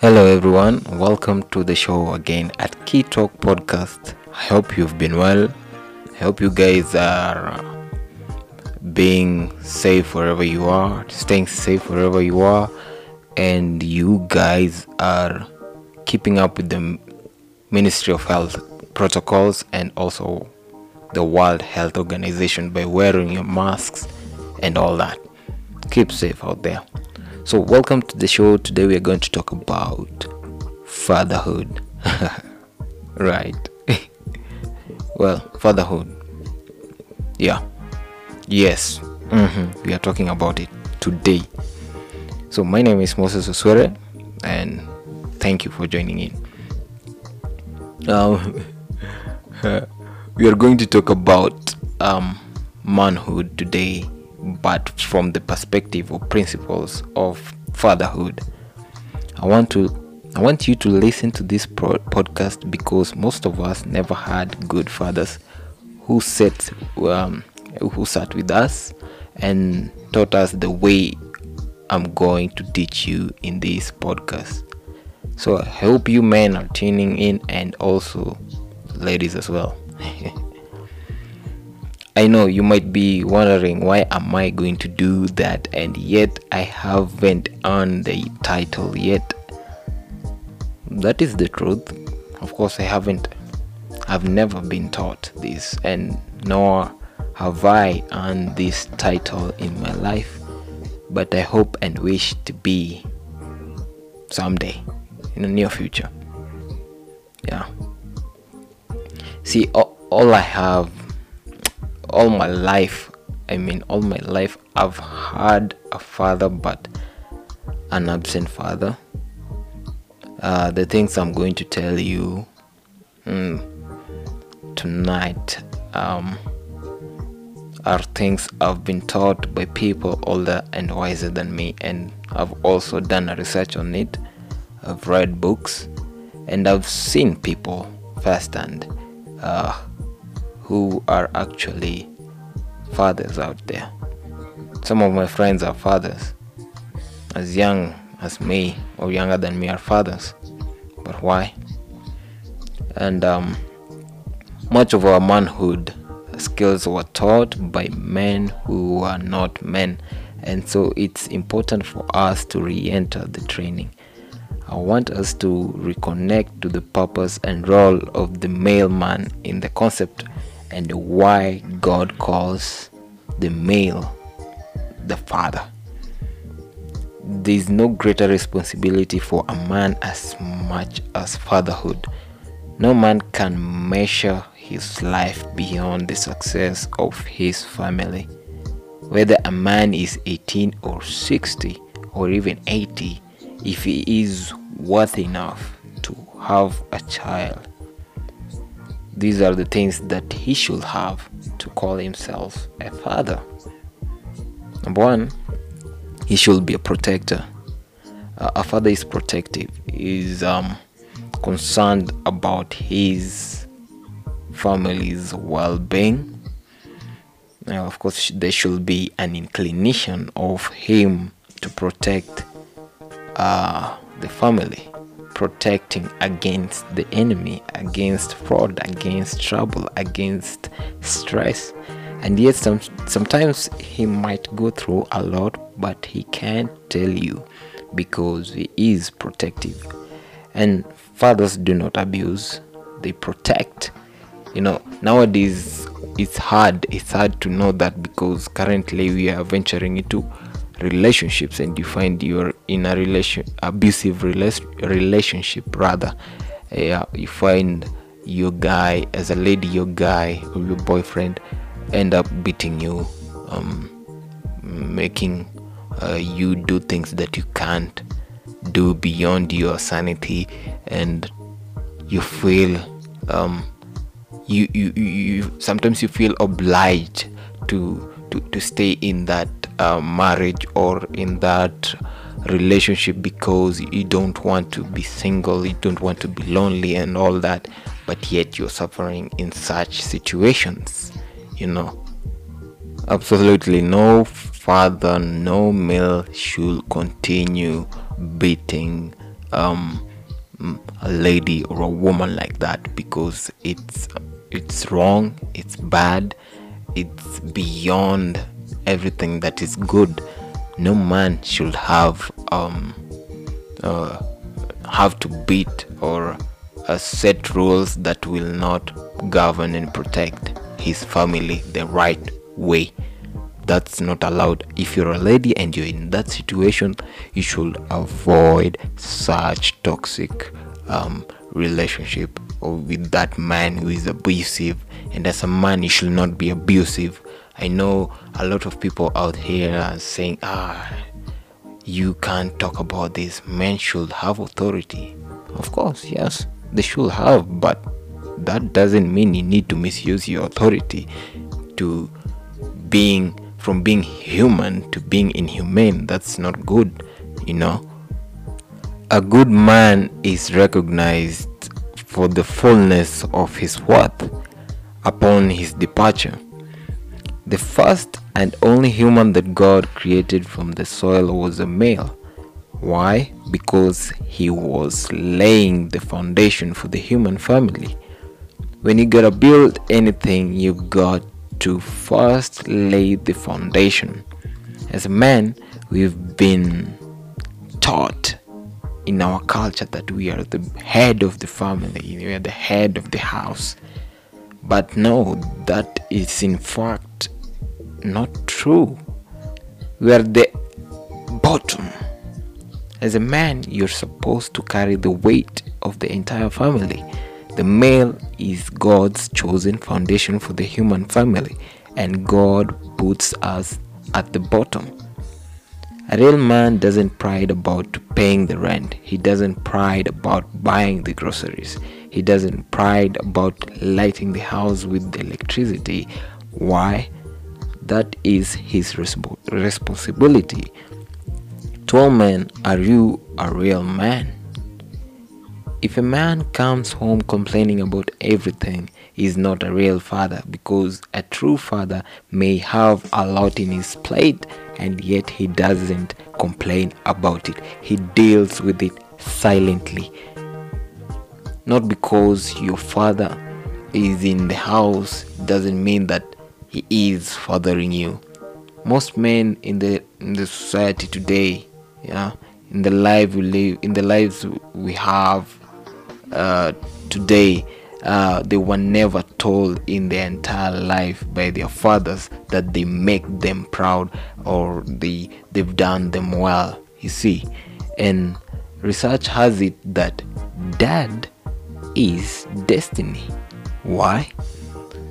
Hello, everyone. Welcome to the show again at Key Talk Podcast. I hope you've been well. I hope you guys are uh, being safe wherever you are, staying safe wherever you are, and you guys are keeping up with the Ministry of Health protocols and also the World Health Organization by wearing your masks and all that. Keep safe out there. So, welcome to the show. Today, we are going to talk about fatherhood. right. well, fatherhood. Yeah. Yes. Mm-hmm. We are talking about it today. So, my name is Moses Oswere, and thank you for joining in. Um, we are going to talk about um, manhood today but from the perspective or principles of fatherhood. I want to I want you to listen to this pro- podcast because most of us never had good fathers who sat um, who sat with us and taught us the way I'm going to teach you in this podcast. So I hope you men are tuning in and also ladies as well. I know you might be wondering why am I going to do that and yet I haven't earned the title yet. That is the truth. Of course I haven't I've never been taught this and nor have I earned this title in my life. But I hope and wish to be someday in the near future. Yeah. See all, all I have all my life i mean all my life i've had a father but an absent father. Uh, the things i'm going to tell you mm, tonight um, are things i've been taught by people older and wiser than me and i've also done a research on it. I've read books and i've seen people firsthand uh, who are actually fathers out there. Some of my friends are fathers, as young as me or younger than me are fathers. But why? And um, much of our manhood skills were taught by men who are not men, and so it's important for us to re enter the training. I want us to reconnect to the purpose and role of the male man in the concept and why God calls the male the father. There is no greater responsibility for a man as much as fatherhood. No man can measure his life beyond the success of his family. Whether a man is 18 or 60 or even 80, if he is worth enough to have a child, these are the things that he should have to call himself a father. Number one, he should be a protector. Uh, a father is protective, is um, concerned about his family's well being. Now, of course, there should be an inclination of him to protect uh, the family protecting against the enemy, against fraud, against trouble, against stress. And yet, some, sometimes he might go through a lot, but he can't tell you because he is protective. And fathers do not abuse, they protect. You know, nowadays it's hard, it's hard to know that because currently we are venturing into relationships and you find you're in a relation abusive relationship rather. You find your guy as a lady your guy or your boyfriend end up beating you um, making uh, you do things that you can't do beyond your sanity and you feel um, you, you you sometimes you feel obliged to to, to stay in that uh, marriage or in that relationship because you don't want to be single, you don't want to be lonely and all that, but yet you're suffering in such situations, you know. Absolutely no father, no male should continue beating um, a lady or a woman like that because it's it's wrong, it's bad, it's beyond everything that is good. No man should have um, uh, have to beat or uh, set rules that will not govern and protect his family the right way. That's not allowed. If you're a lady and you're in that situation, you should avoid such toxic um, relationship or with that man who is abusive. And as a man, you should not be abusive. I know a lot of people out here are saying, ah, you can't talk about this. Men should have authority. Of course, yes, they should have, but that doesn't mean you need to misuse your authority to being from being human to being inhumane. That's not good, you know. A good man is recognized for the fullness of his worth upon his departure. The first and only human that God created from the soil was a male. Why? Because he was laying the foundation for the human family. When you gotta build anything, you've got to first lay the foundation. As a man, we've been taught in our culture that we are the head of the family, we are the head of the house. But no, that is in fact not true. We are the bottom. As a man, you're supposed to carry the weight of the entire family. The male is God's chosen foundation for the human family, and God puts us at the bottom. A real man doesn't pride about paying the rent. He doesn't pride about buying the groceries. He doesn't pride about lighting the house with the electricity. Why? That is his resp- responsibility. To all men, are you a real man? If a man comes home complaining about everything, he is not a real father because a true father may have a lot in his plate and yet he doesn't complain about it. He deals with it silently. Not because your father is in the house doesn't mean that he is fathering you. Most men in the in the society today, yeah, in the life we live, in the lives we have uh, today uh, they were never told in their entire life by their fathers that they make them proud or they they've done them well you see. And research has it that dad is destiny. Why?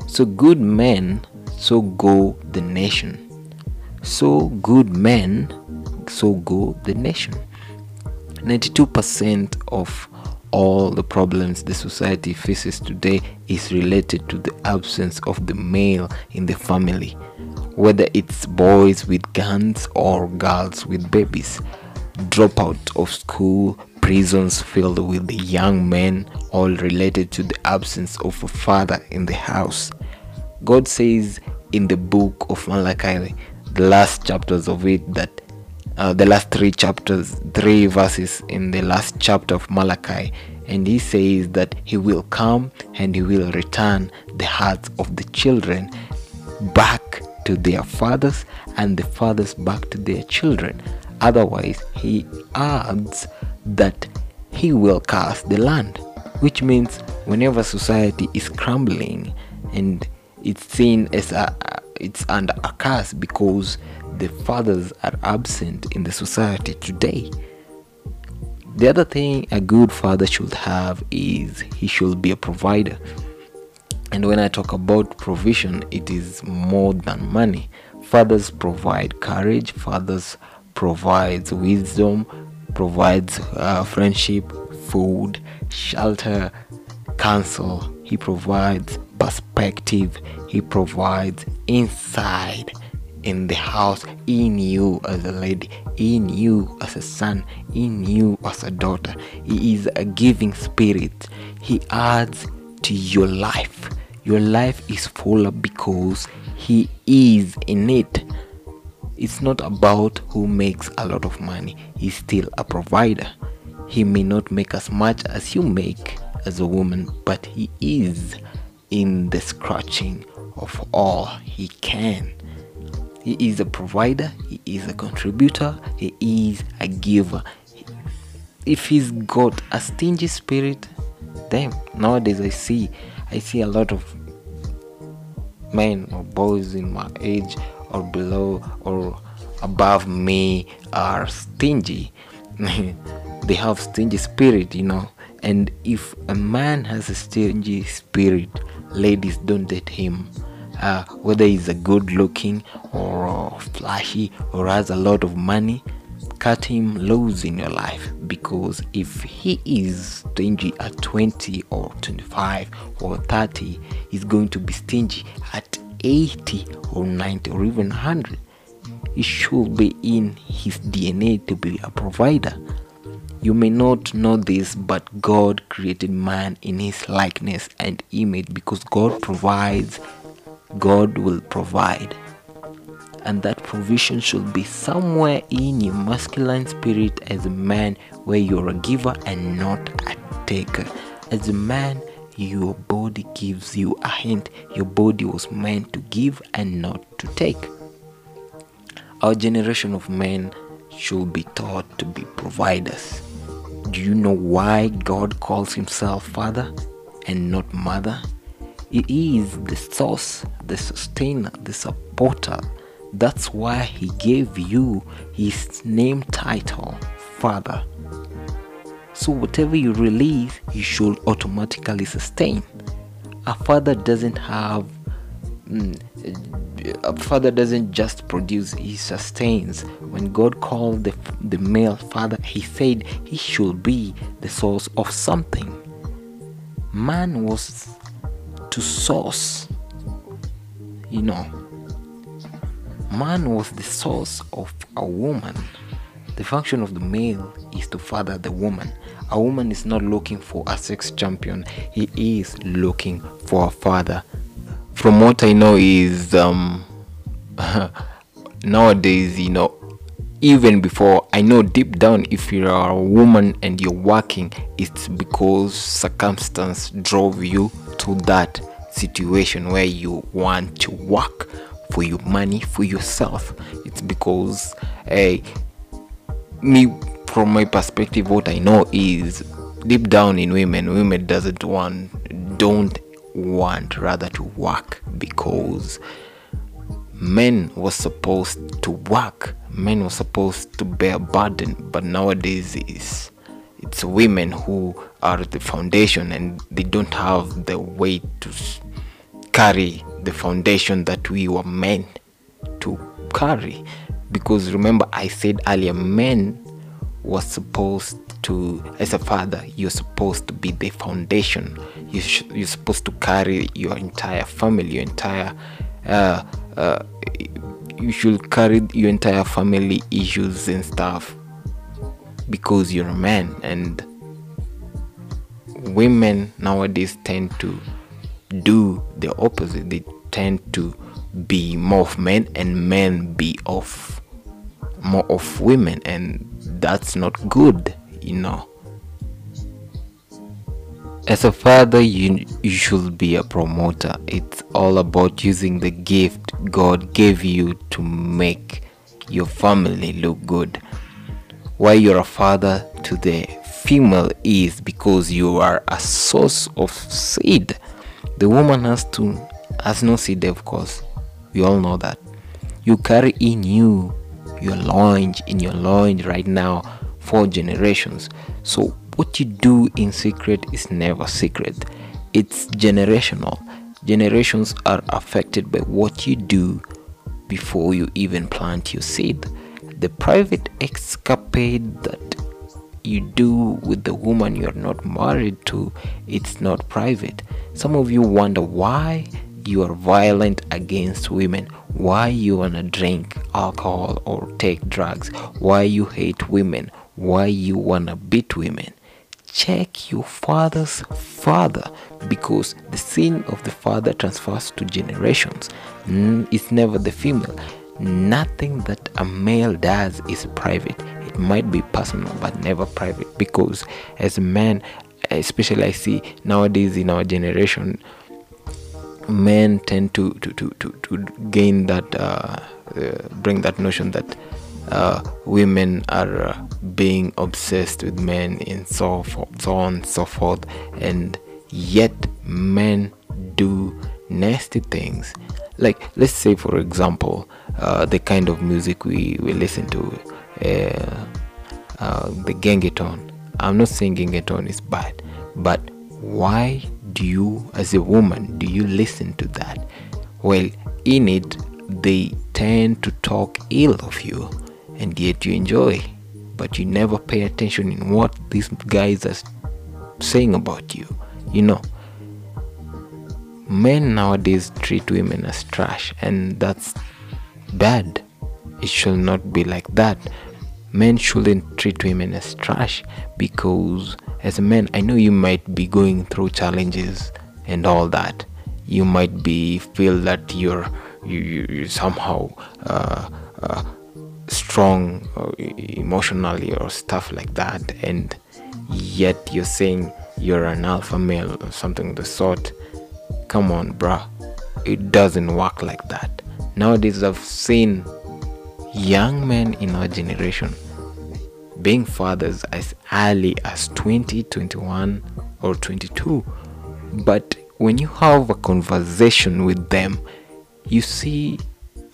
So good men so go the nation. So good men so go the nation. 92% of all the problems the society faces today is related to the absence of the male in the family, whether it's boys with guns or girls with babies, dropout of school, prisons filled with young men, all related to the absence of a father in the house. God says in the book of Malachi, the last chapters of it, that uh, the last three chapters, three verses in the last chapter of Malachi, and he says that he will come and he will return the hearts of the children back to their fathers and the fathers back to their children. Otherwise, he adds that he will curse the land, which means whenever society is crumbling and it's seen as a it's under a curse because the fathers are absent in the society today. The other thing a good father should have is he should be a provider. And when I talk about provision, it is more than money. Fathers provide courage, fathers provides wisdom, provides uh, friendship, food, shelter, counsel. He provides perspective. He provides inside in the house, in you as a lady, in you as a son, in you as a daughter. He is a giving spirit. He adds to your life. Your life is fuller because He is in it. It's not about who makes a lot of money, He's still a provider. he may not make as much as you make as a woman, but he is in the scratching of all he can. He is a provider, he is a contributor, he is a giver. If he's got a stingy spirit, then nowadays I see I see a lot of men or boys in my age or below or above me are stingy. they have stingy spirit, you know. And if a man has a stingy spirit, ladies don't date him. Uh, whether he's a good looking or flashy or has a lot of money cut him loose in your life. Because if he is stingy at 20 or 25 or 30 he's going to be stingy at 80 or 90 or even 100 it should be in his dna to be a provider you may not know this but god created man in his likeness and image because god provides God will provide. And that provision should be somewhere in your masculine spirit as a man, where you're a giver and not a taker. As a man, your body gives you a hint. Your body was meant to give and not to take. Our generation of men should be taught to be providers. Do you know why God calls himself Father and not Mother? He is the source, the sustainer, the supporter. That's why He gave you His name title, Father. So, whatever you release, you should automatically sustain. A father doesn't have. Mm, a father doesn't just produce, he sustains. When God called the, the male father, he said he should be the source of something. Man was to source. You know, man was the source of a woman. The function of the male is to father the woman. A woman is not looking for a sex champion, he is looking for a father. From what I know, is um, nowadays, you know, even before I know deep down if you are a woman and you're working, it's because circumstance drove you to that situation where you want to work for your money for yourself. It's because hey me from my perspective what i know is deep down in women women doesn't want don't want rather to work because men were supposed to work men were supposed to bear burden but nowadays is it's women who are the foundation and they don't have the weight to carry the foundation that we were meant to carry. Because remember i said earlier men were supposed to as a father you're supposed to be the foundation. You sh- you're supposed to carry your entire family your entire uh, uh, you should carry your entire family issues and stuff because you're a man. And women nowadays tend to do the opposite. They tend to be more of men and men be of more of women. And that's not good you know as a father you, you should be a promoter it's all about using the gift god gave you to make your family look good why you're a father to the female is because you are a source of seed. The woman has to has no seed, of course. We all know that. You carry in you your loins in your loins right now for generations. So what you do in secret is never secret. It's generational. Generations are affected by what you do before you even plant your seed the private escapade that you do with the woman you're not married to it's not private some of you wonder why you are violent against women why you wanna drink alcohol or take drugs why you hate women why you wanna beat women. Check your father's father because the sin of the father transfers to generations. It's never the female. Nothing that a male does is private. It might be personal but never private because as a man especially i see nowadays in our generation men tend to to to to, to gain that uh, uh, bring that notion that uh, women are uh, being obsessed with men and so forth, so on and so forth, and yet men do nasty things. Like let's say, for example, uh, the kind of music we, we listen to, uh, uh, the gengetone. I'm not saying gengetone is bad, but why do you, as a woman, do you listen to that? Well, in it, they tend to talk ill of you and yet you enjoy. But you never pay attention in what these guys are saying about you you know. Men nowadays treat women as trash and that's bad. It should not be like that. Men shouldn't treat women as trash because as a man i know you might be going through challenges and all that. You might be feel that you're you, you, you somehow uh, uh, strong uh, emotionally or stuff like that and yet you're saying you're an alpha male or something of the sort come on bruh it doesn't work like that. Nowadays i've seen young men in our generation being fathers as early as 20 21 or 22 but when you have a conversation with them you see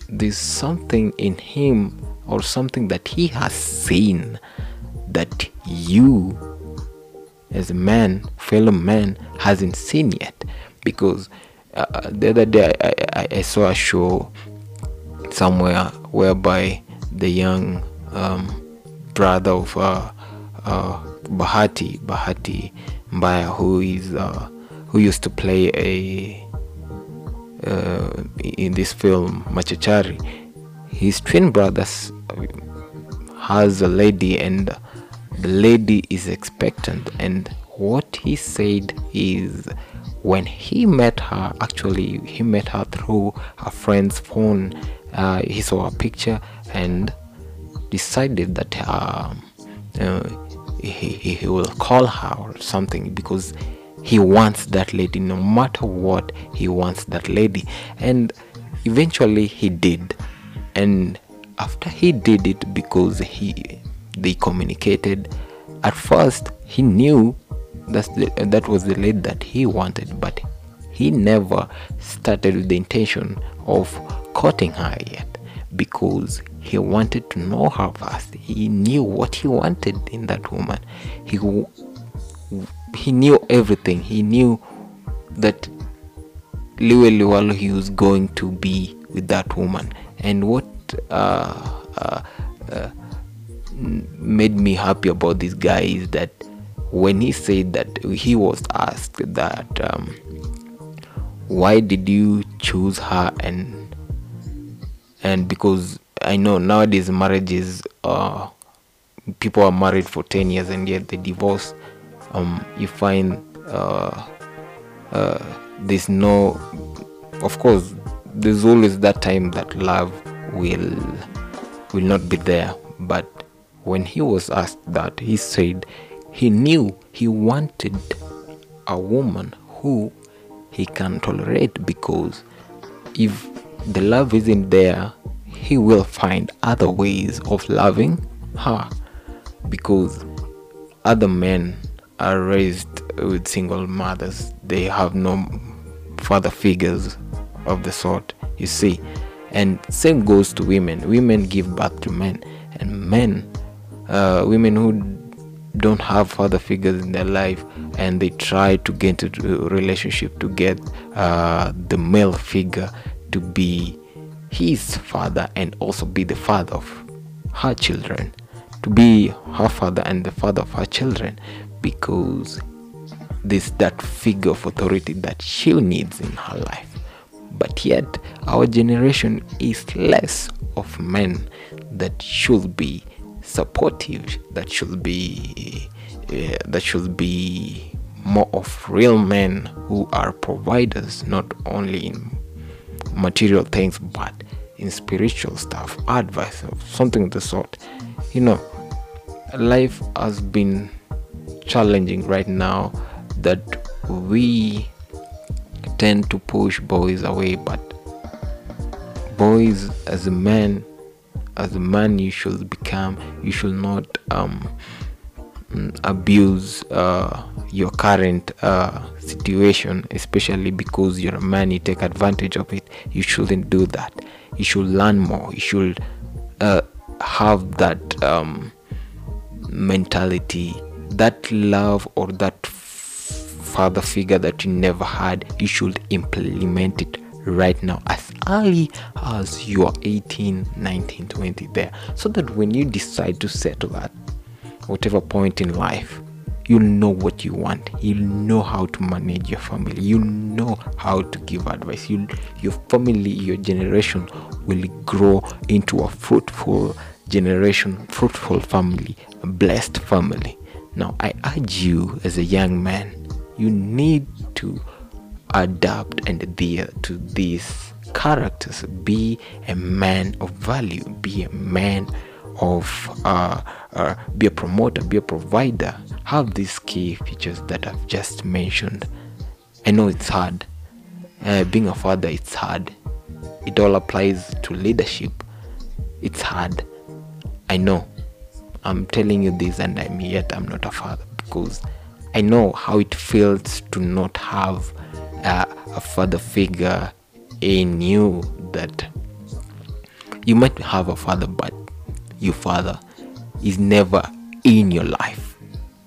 there's something in him or something that he has seen that you as a man fellow man hasn't seen yet. Because uh, the other day I, I, I, saw a show somewhere whereby the young um, brother of uh, uh, Bahati Bahati Mbaya who is uh, who used to play a uh, in this film Machachari his twin brother has a lady and the lady is expectant. And what he said is when he met her actually he met her through a friend's phone. Uh, he saw a picture and decided that uh, uh, he, he will call her or something because he wants that lady no matter what he wants that lady. And eventually he did. And after he did it because he they communicated. At first he knew that that was the lead that he wanted but he never started with the intention of courting her yet because he wanted to know her first. He knew what he wanted in that woman. He he knew everything. He knew that liwe liwalo he was going to be with that woman. And what uh, uh, uh, made me happy about this guy is that when he said that he was asked that um, why did you choose her and and because I know nowadays marriages uh, people are married for 10 years and yet they divorce. Um, you find uh, uh, there's no of course there's always that time that love will will not be there. But when he was asked that he said he knew he wanted a woman who he can tolerate because if the love isn't there he will find other ways of loving her. Because other men are raised with single mothers. They have no father figures of the sort you see and same goes to women. Women give birth to men. And men uh, women who don't have father figures in their life and they try to get into a relationship to get uh, the male figure to be his father and also be the father of her children to be her father and the father of her children because this that figure of authority that she needs in her life but yet our generation is less of men that should be supportive that should be uh, that should be more of real men who are providers not only in material things but in spiritual stuff advice something of the sort. You know life has been challenging right now that we tend to push boys away but boys as a man as a man you should become you should not um, abuse uh, your current uh, situation especially because you're a man you take advantage of it. You shouldn't do that. You should learn more. You should uh, have that um, mentality that love or that father figure that you never had you should implement it right now as early as you are 18 19 20 there so that when you decide to settle at whatever point in life you'll know what you want. You'll know how to manage your family. You'll know how to give advice. You your family your generation will grow into a fruitful generation fruitful family a blessed family. Now i urge you as a young man you need to adapt and adhere to these characters. Be a man of value. Be a man of uh, uh, be a promoter be a provider. Have these key features that i've just mentioned. I know it's hard. Uh, being a father it's hard. It all applies to leadership. It's hard. I know. I'm telling you this and i'm yet i'm not a father because i know how it feels to not have uh, a father figure in you that you might have a father but your father is never in your life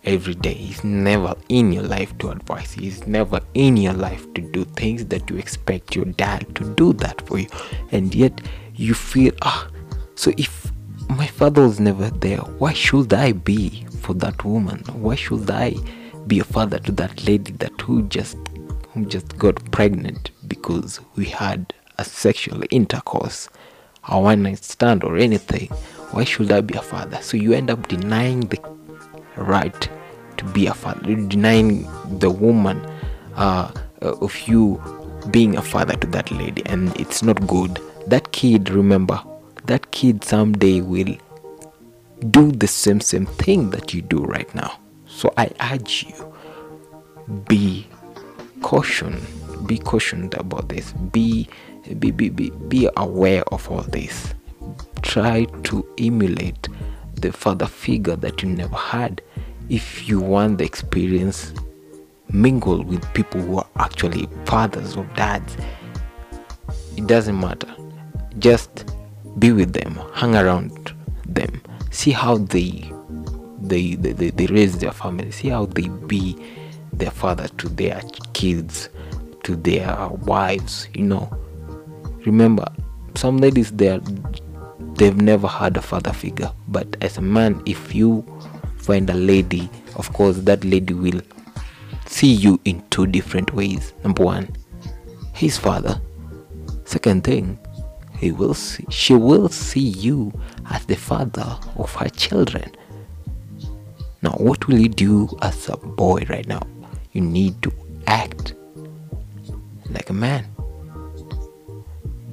every day. He's never in your life to advise he's never in your life to do things that you expect your dad to do that for you. And yet you feel ah so if my father was never there why should i be for that woman? Why should i be a father to that lady that who just who just got pregnant because we had a sexual intercourse a one night stand or anything why should I be a father? So you end up denying the right to be a father, denying the woman uh, of you being a father to that lady, and it's not good. That kid, remember, that kid someday will do the same same thing that you do right now. So I urge you, be caution, be cautioned about this. Be be be be, be aware of all this. Try to emulate the father figure that you never had. If you want the experience mingle with people who are actually fathers or dads it doesn't matter. Just be with them hang around them see how they they, they, they, they raise their family. See how they be their father to their kids to their wives you know. Remember some ladies they're they've never had a father figure. But as a man if you find a lady of course that lady will see you in two different ways. Number one his father. Second thing he will see, she will see you as the father of her children now what will you do as a boy right now you need to act like a man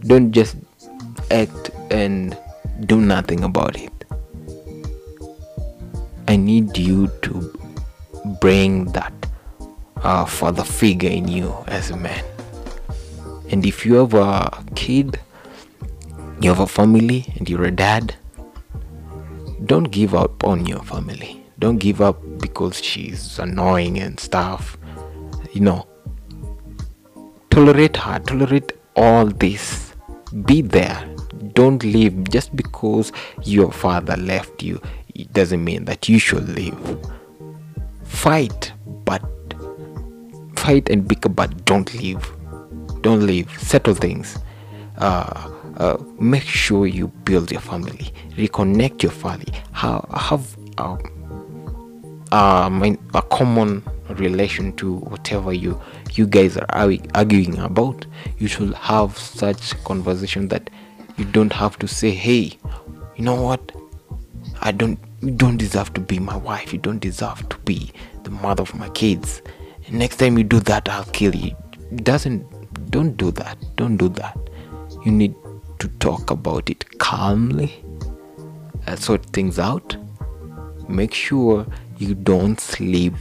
don't just act and do nothing about it. I need you to bring that uh, father figure in you as a man. And if you have a kid, you have a family, and you're a dad, don't give up on your family. Don't give up because she's annoying and stuff. You know, tolerate her, tolerate all this. Be there. Don't leave. Just because your father left you it doesn't mean that you should leave. Fight but fight and bicker but don't leave. Don't leave. Settle things. Uh, uh, make sure you build your family. Reconnect your family. Have, have a, a, a common relation to whatever you you guys are arguing about you should have such conversation that you don't have to say hey you know what? I don't you don't deserve to be my wife. You don't deserve to be the mother of my kids. Next time you do that i'll kill you. Doesn't don't do that. Don't do that. You need to talk about it calmly. Uh, sort things out. Make sure you don't sleep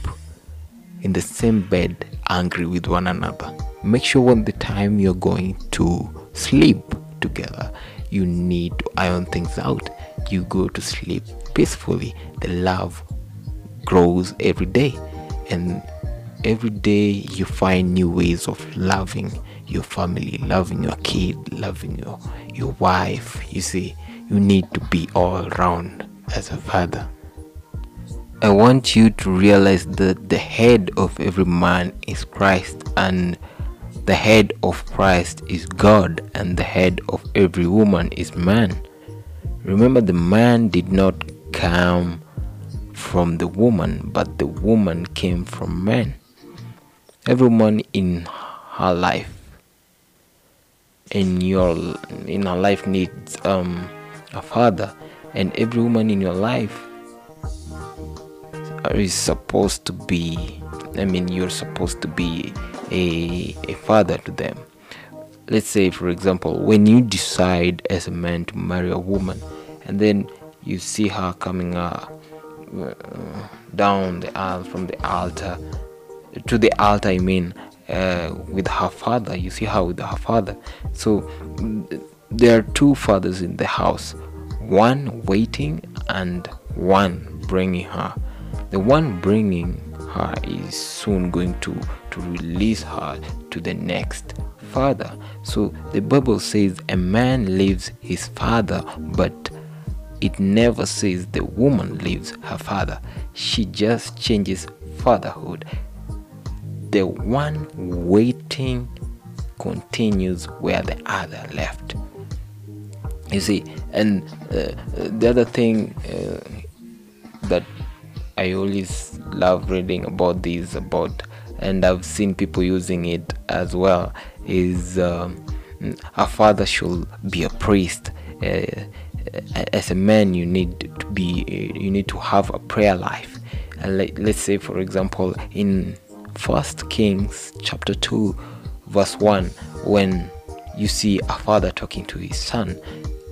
in the same bed angry with one another. Make sure when the time you're going to sleep together, you need to iron things out. You go to sleep peacefully. The love grows every day, and every day you find new ways of loving your family, loving your kid, loving your your wife. You see, you need to be all around as a father. I want you to realize that the head of every man is Christ, and the head of Christ is God, and the head of every woman is man. Remember, the man did not come from the woman, but the woman came from man. Every woman in her life, in your in her life needs um, a father, and every woman in your life is supposed to be i mean you're supposed to be a, a father to them. Let's say for example when you decide as a man to marry a woman and then you see her coming uh, uh, down the aisle from the altar to the altar i mean uh, with her father you see her with her father. So there are two fathers in the house one waiting and one bringing her the one bringing her is soon going to to release her to the next father. So the bible says a man leaves his father but it never says the woman leaves her father. She just changes fatherhood. The one waiting continues where the other left. You see and uh, the other thing uh, that I always love reading about this about and I've seen people using it as well. Is um, a father should be a priest. Uh, as a man you need to be you need to have a prayer life. And let, let's say for example in first kings chapter 2 verse 1 when you see a father talking to his son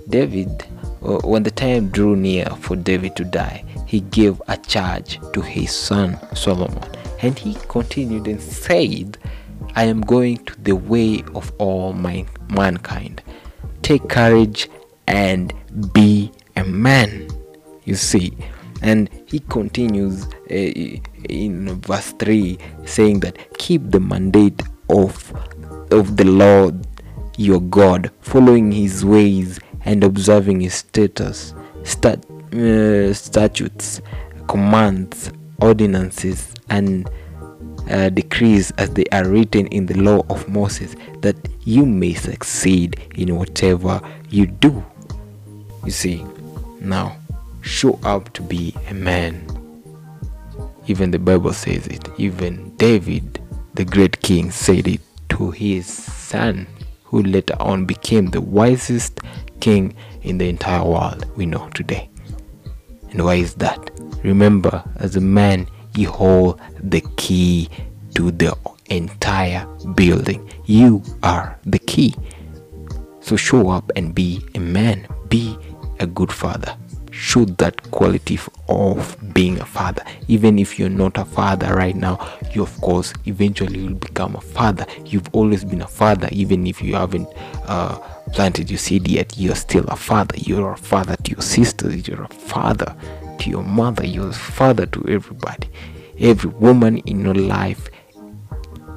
david uh, when the time drew near for david to die he gave a charge to his son Solomon. And he continued and said, I am going to the way of all my, mankind. Take courage and be a man. You see. And he continues uh, in verse 3 saying that keep the mandate of, of the Lord your God, following his ways and observing his status, stat, uh, statutes, commands, ordinances, and uh, decrees as they are written in the law of Moses, that you may succeed in whatever you do. You see, now show up to be a man. Even the Bible says it. Even David, the great king, said it to his son, who later on became the wisest king in the entire world we know today. And why is that? Remember, as a man, you hold the key to the entire building. You are the key. So show up and be a man. Be a good father. Show that quality of being a father. Even if you're not a father right now, you of course eventually will become a father. You've always been a father, even if you haven't uh, planted your seed yet, you're still a father. You're a father to your sisters, you're a father to your mother, you're a father to everybody. Every woman in your life,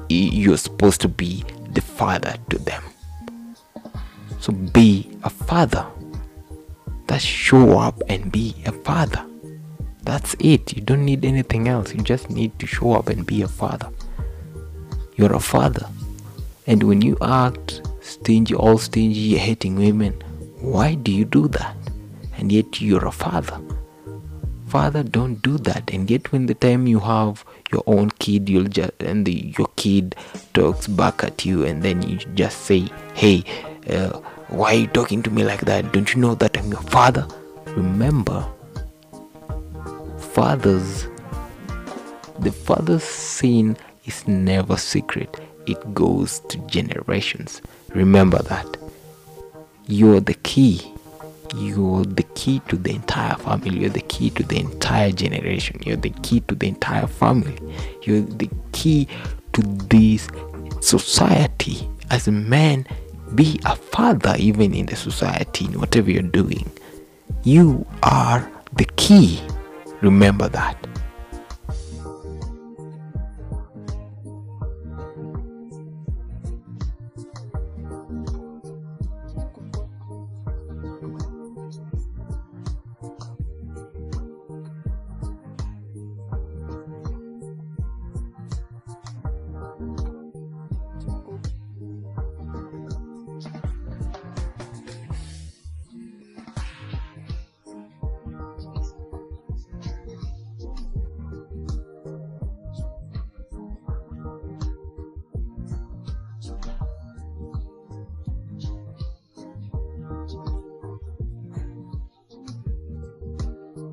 you're supposed to be the father to them. So be a father. That show up and be a father. That's it. You don't need anything else. You just need to show up and be a father. You're a father. And when you act stingy, all stingy, hating women. Why do you do that? And yet you're a father. Father, don't do that. And yet, when the time you have your own kid, you'll just and the, your kid talks back at you, and then you just say, "Hey, uh, why are you talking to me like that? Don't you know that I'm your father?" Remember, fathers, the father's sin is never secret it goes to generations. Remember that. You're the key. You're the key to the entire family. You're the key to the entire generation. You're the key to the entire family. You're the key to this society. As a man be a father even in the society in whatever you're doing. You are the key. Remember that